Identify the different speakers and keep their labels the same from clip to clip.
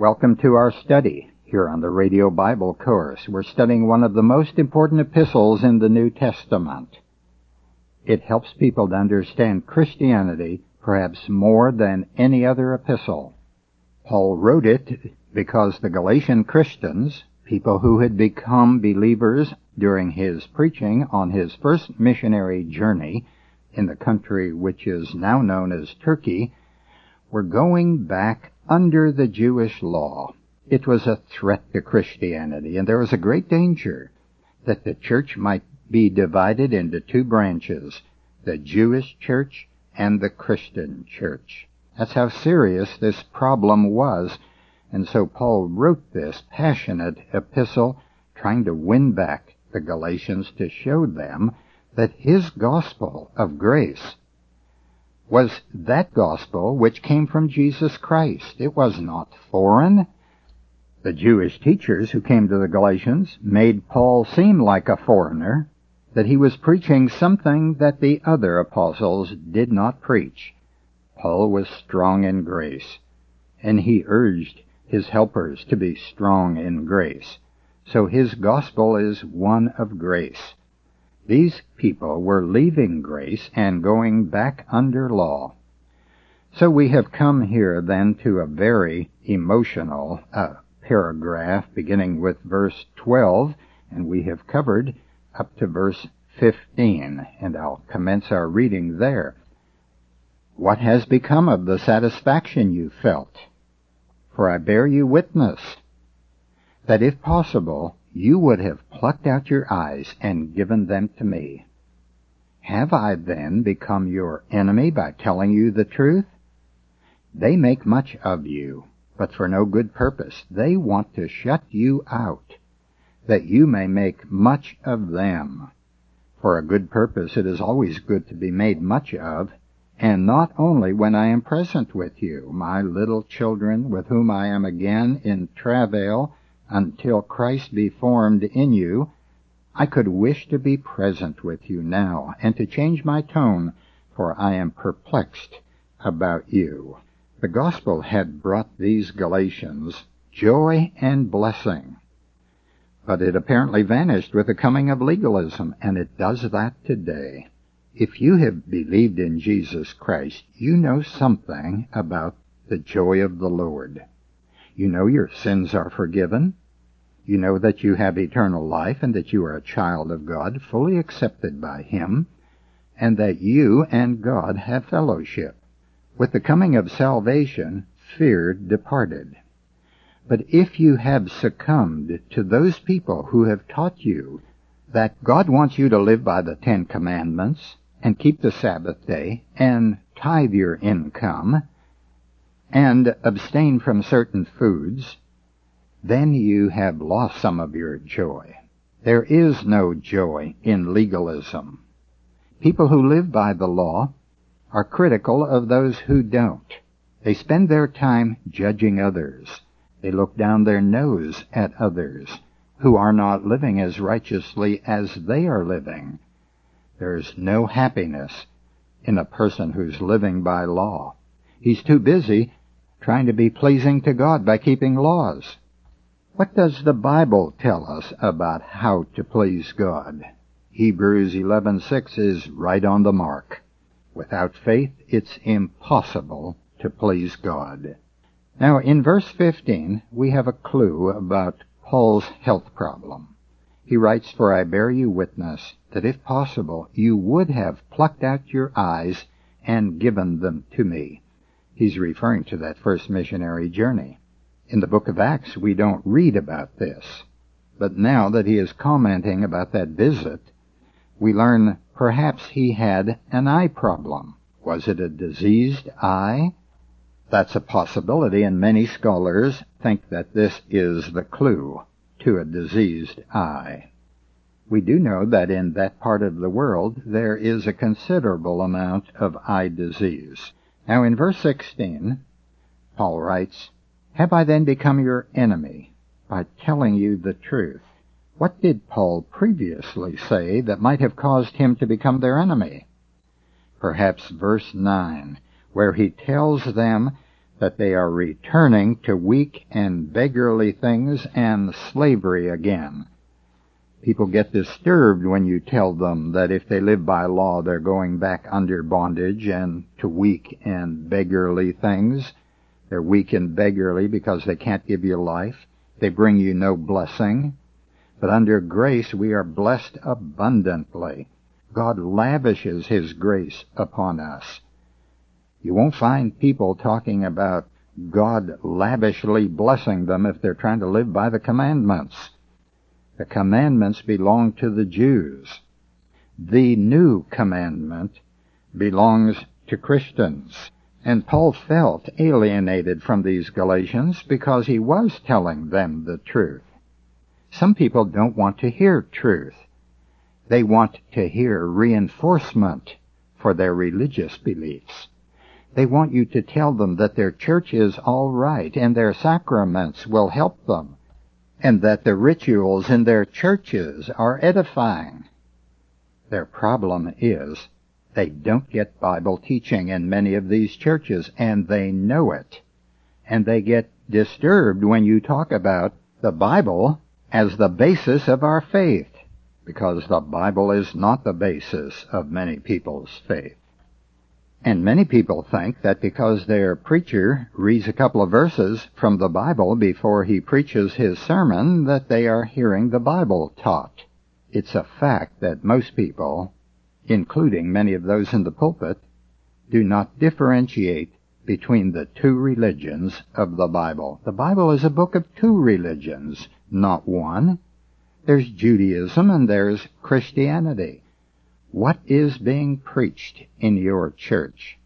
Speaker 1: Welcome to our study here on the Radio Bible Course. We're studying one of the most important epistles in the New Testament. It helps people to understand Christianity perhaps more than any other epistle. Paul wrote it because the Galatian Christians, people who had become believers during his preaching on his first missionary journey in the country which is now known as Turkey, were going back under the Jewish law. It was a threat to Christianity, and there was a great danger that the church might be divided into two branches, the Jewish church and the Christian church. That's how serious this problem was. And so Paul wrote this passionate epistle trying to win back the Galatians to show them that his gospel of grace was that gospel which came from Jesus Christ. It was not foreign. The Jewish teachers who came to the Galatians made Paul seem like a foreigner, that he was preaching something that the other apostles did not preach. Paul was strong in grace, and he urged his helpers to be strong in grace. So his gospel is one of grace. These people were leaving grace and going back under law. So we have come here then to a very emotional uh, paragraph beginning with verse 12, and we have covered up to verse 15, and I'll commence our reading there. What has become of the satisfaction you felt? For I bear you witness that if possible, you would have plucked out your eyes and given them to me. Have I then become your enemy by telling you the truth? They make much of you, but for no good purpose. They want to shut you out, that you may make much of them. For a good purpose it is always good to be made much of, and not only when I am present with you, my little children, with whom I am again in travail, until Christ be formed in you, I could wish to be present with you now and to change my tone, for I am perplexed about you. The gospel had brought these Galatians joy and blessing, but it apparently vanished with the coming of legalism, and it does that today. If you have believed in Jesus Christ, you know something about the joy of the Lord. You know your sins are forgiven. You know that you have eternal life and that you are a child of God, fully accepted by Him, and that you and God have fellowship. With the coming of salvation, fear departed. But if you have succumbed to those people who have taught you that God wants you to live by the Ten Commandments and keep the Sabbath day and tithe your income and abstain from certain foods, then you have lost some of your joy. There is no joy in legalism. People who live by the law are critical of those who don't. They spend their time judging others. They look down their nose at others who are not living as righteously as they are living. There's no happiness in a person who's living by law. He's too busy trying to be pleasing to God by keeping laws. What does the Bible tell us about how to please God? Hebrews 11:6 is right on the mark. Without faith, it's impossible to please God. Now, in verse 15, we have a clue about Paul's health problem. He writes, For I bear you witness that if possible, you would have plucked out your eyes and given them to me. He's referring to that first missionary journey. In the book of Acts, we don't read about this. But now that he is commenting about that visit, we learn perhaps he had an eye problem. Was it a diseased eye? That's a possibility, and many scholars think that this is the clue to a diseased eye. We do know that in that part of the world there is a considerable amount of eye disease. Now in verse 16, Paul writes, have I then become your enemy by telling you the truth? What did Paul previously say that might have caused him to become their enemy? Perhaps verse 9, where he tells them that they are returning to weak and beggarly things and slavery again. People get disturbed when you tell them that if they live by law, they're going back under bondage and to weak and beggarly things. They're weak and beggarly because they can't give you life. They bring you no blessing. But under grace, we are blessed abundantly. God lavishes His grace upon us. You won't find people talking about God lavishly blessing them if they're trying to live by the commandments. The commandments belong to the Jews. The new commandment belongs to Christians. And Paul felt alienated from these Galatians because he was telling them the truth. Some people don't want to hear truth. They want to hear reinforcement for their religious beliefs. They want you to tell them that their church is all right and their sacraments will help them and that the rituals in their churches are edifying. Their problem is they don't get Bible teaching in many of these churches and they know it. And they get disturbed when you talk about the Bible as the basis of our faith because the Bible is not the basis of many people's faith. And many people think that because their preacher reads a couple of verses from the Bible before he preaches his sermon that they are hearing the Bible taught. It's a fact that most people, including many of those in the pulpit, do not differentiate between the two religions of the Bible. The Bible is a book of two religions, not one. There's Judaism and there's Christianity. What is being preached in your church?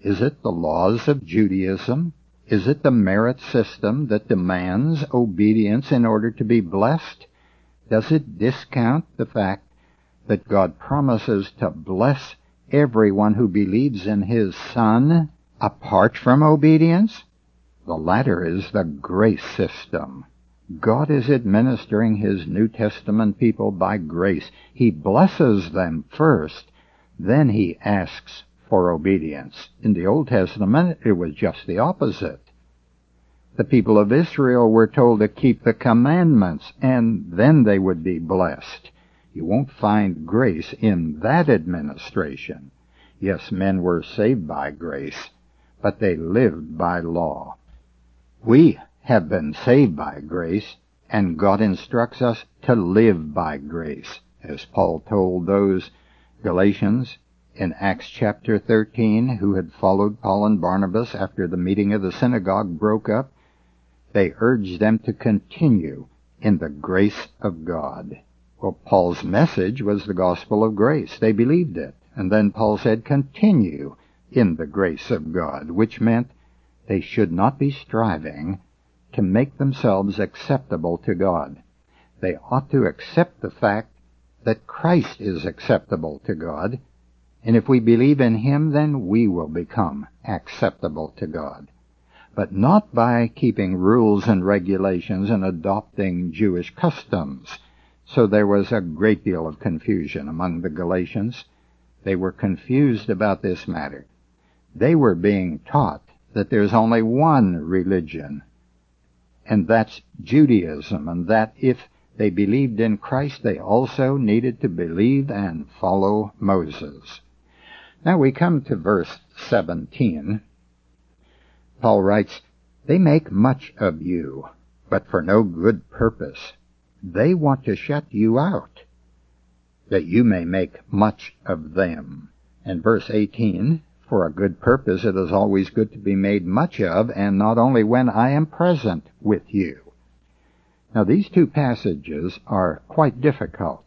Speaker 1: Is it the laws of Judaism? Is it the merit system that demands obedience in order to be blessed? Does it discount the fact that God promises to bless everyone who believes in His Son apart from obedience? The latter is the grace system. God is administering His New Testament people by grace. He blesses them first, then He asks for obedience. In the Old Testament, it was just the opposite. The people of Israel were told to keep the commandments, and then they would be blessed. You won't find grace in that administration. Yes, men were saved by grace, but they lived by law. We have been saved by grace, and God instructs us to live by grace, as Paul told those Galatians in Acts chapter 13 who had followed Paul and Barnabas after the meeting of the synagogue broke up. They urged them to continue in the grace of God. Paul's message was the gospel of grace. They believed it. And then Paul said, continue in the grace of God, which meant they should not be striving to make themselves acceptable to God. They ought to accept the fact that Christ is acceptable to God, and if we believe in Him, then we will become acceptable to God. But not by keeping rules and regulations and adopting Jewish customs. So there was a great deal of confusion among the Galatians. They were confused about this matter. They were being taught that there's only one religion and that's Judaism, and that if they believed in Christ, they also needed to believe and follow Moses. Now we come to verse 17. Paul writes, They make much of you, but for no good purpose. They want to shut you out, that you may make much of them. And verse 18, for a good purpose, it is always good to be made much of, and not only when I am present with you. Now, these two passages are quite difficult.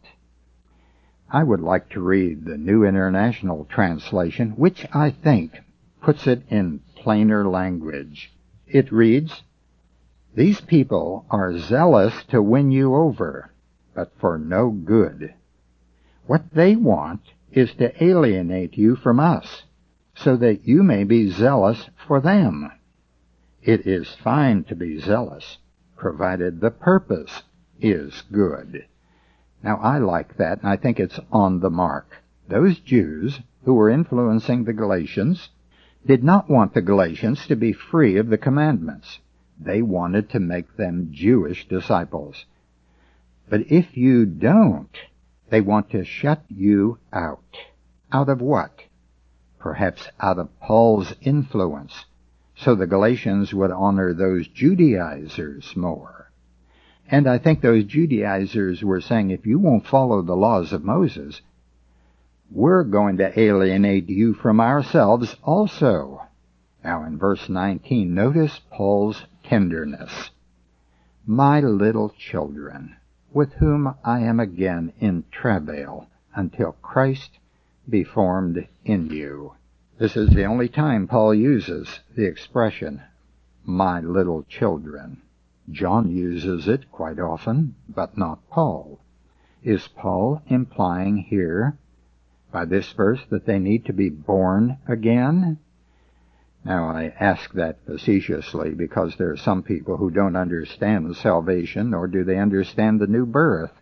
Speaker 1: I would like to read the New International Translation, which I think puts it in plainer language. It reads, These people are zealous to win you over, but for no good. What they want is to alienate you from us so that you may be zealous for them. It is fine to be zealous, provided the purpose is good. Now I like that, and I think it's on the mark. Those Jews who were influencing the Galatians did not want the Galatians to be free of the commandments. They wanted to make them Jewish disciples. But if you don't, they want to shut you out. Out of what? Perhaps out of Paul's influence, so the Galatians would honor those Judaizers more. And I think those Judaizers were saying, if you won't follow the laws of Moses, we're going to alienate you from ourselves also. Now in verse 19, notice Paul's tenderness. My little children, with whom I am again in travail until Christ be formed in you. This is the only time Paul uses the expression, my little children. John uses it quite often, but not Paul. Is Paul implying here by this verse that they need to be born again? Now I ask that facetiously because there are some people who don't understand salvation nor do they understand the new birth.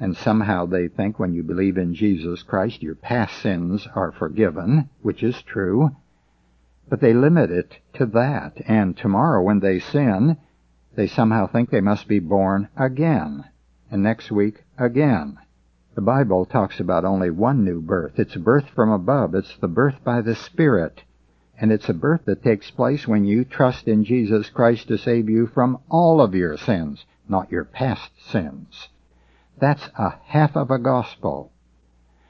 Speaker 1: And somehow they think when you believe in Jesus Christ your past sins are forgiven, which is true, but they limit it to that. And tomorrow when they sin, they somehow think they must be born again. And next week again. The Bible talks about only one new birth. It's birth from above. It's the birth by the Spirit. And it's a birth that takes place when you trust in Jesus Christ to save you from all of your sins, not your past sins. That's a half of a gospel.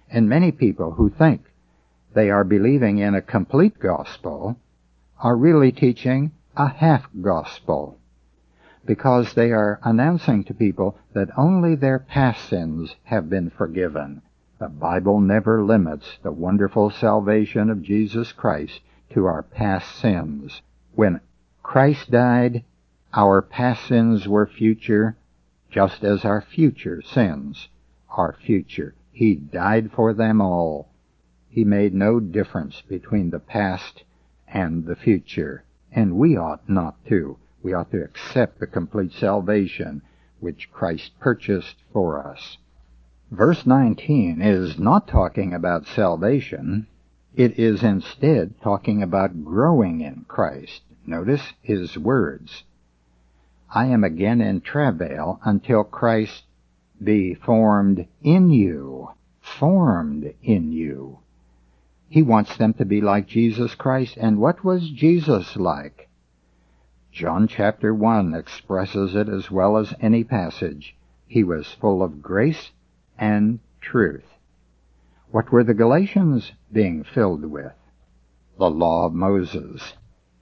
Speaker 1: And many people who think they are believing in a complete gospel are really teaching a half gospel because they are announcing to people that only their past sins have been forgiven. The Bible never limits the wonderful salvation of Jesus Christ to our past sins. When Christ died, our past sins were future, just as our future sins are future. He died for them all. He made no difference between the past and the future. And we ought not to. We ought to accept the complete salvation which Christ purchased for us. Verse 19 is not talking about salvation. It is instead talking about growing in Christ. Notice his words. I am again in travail until Christ be formed in you. Formed in you. He wants them to be like Jesus Christ. And what was Jesus like? John chapter 1 expresses it as well as any passage. He was full of grace and truth. What were the Galatians being filled with? The law of Moses.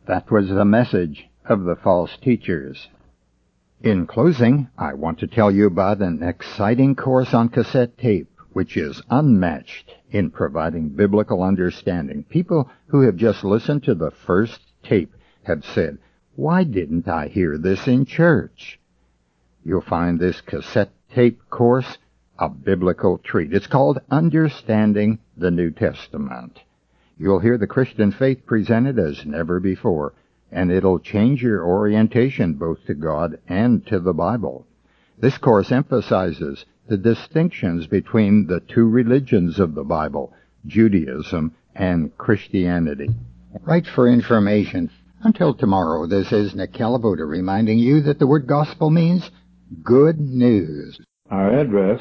Speaker 1: That was the message of the false teachers. In closing, I want to tell you about an exciting course on cassette tape, which is unmatched in providing biblical understanding. People who have just listened to the first tape have said, why didn't I hear this in church? You'll find this cassette tape course a biblical treat. It's called Understanding the New Testament. You'll hear the Christian faith presented as never before, and it'll change your orientation both to God and to the Bible. This course emphasizes the distinctions between the two religions of the Bible, Judaism and Christianity. Write for information. Until tomorrow, this is Nick Calabuta reminding you that the word gospel means good news.
Speaker 2: Our address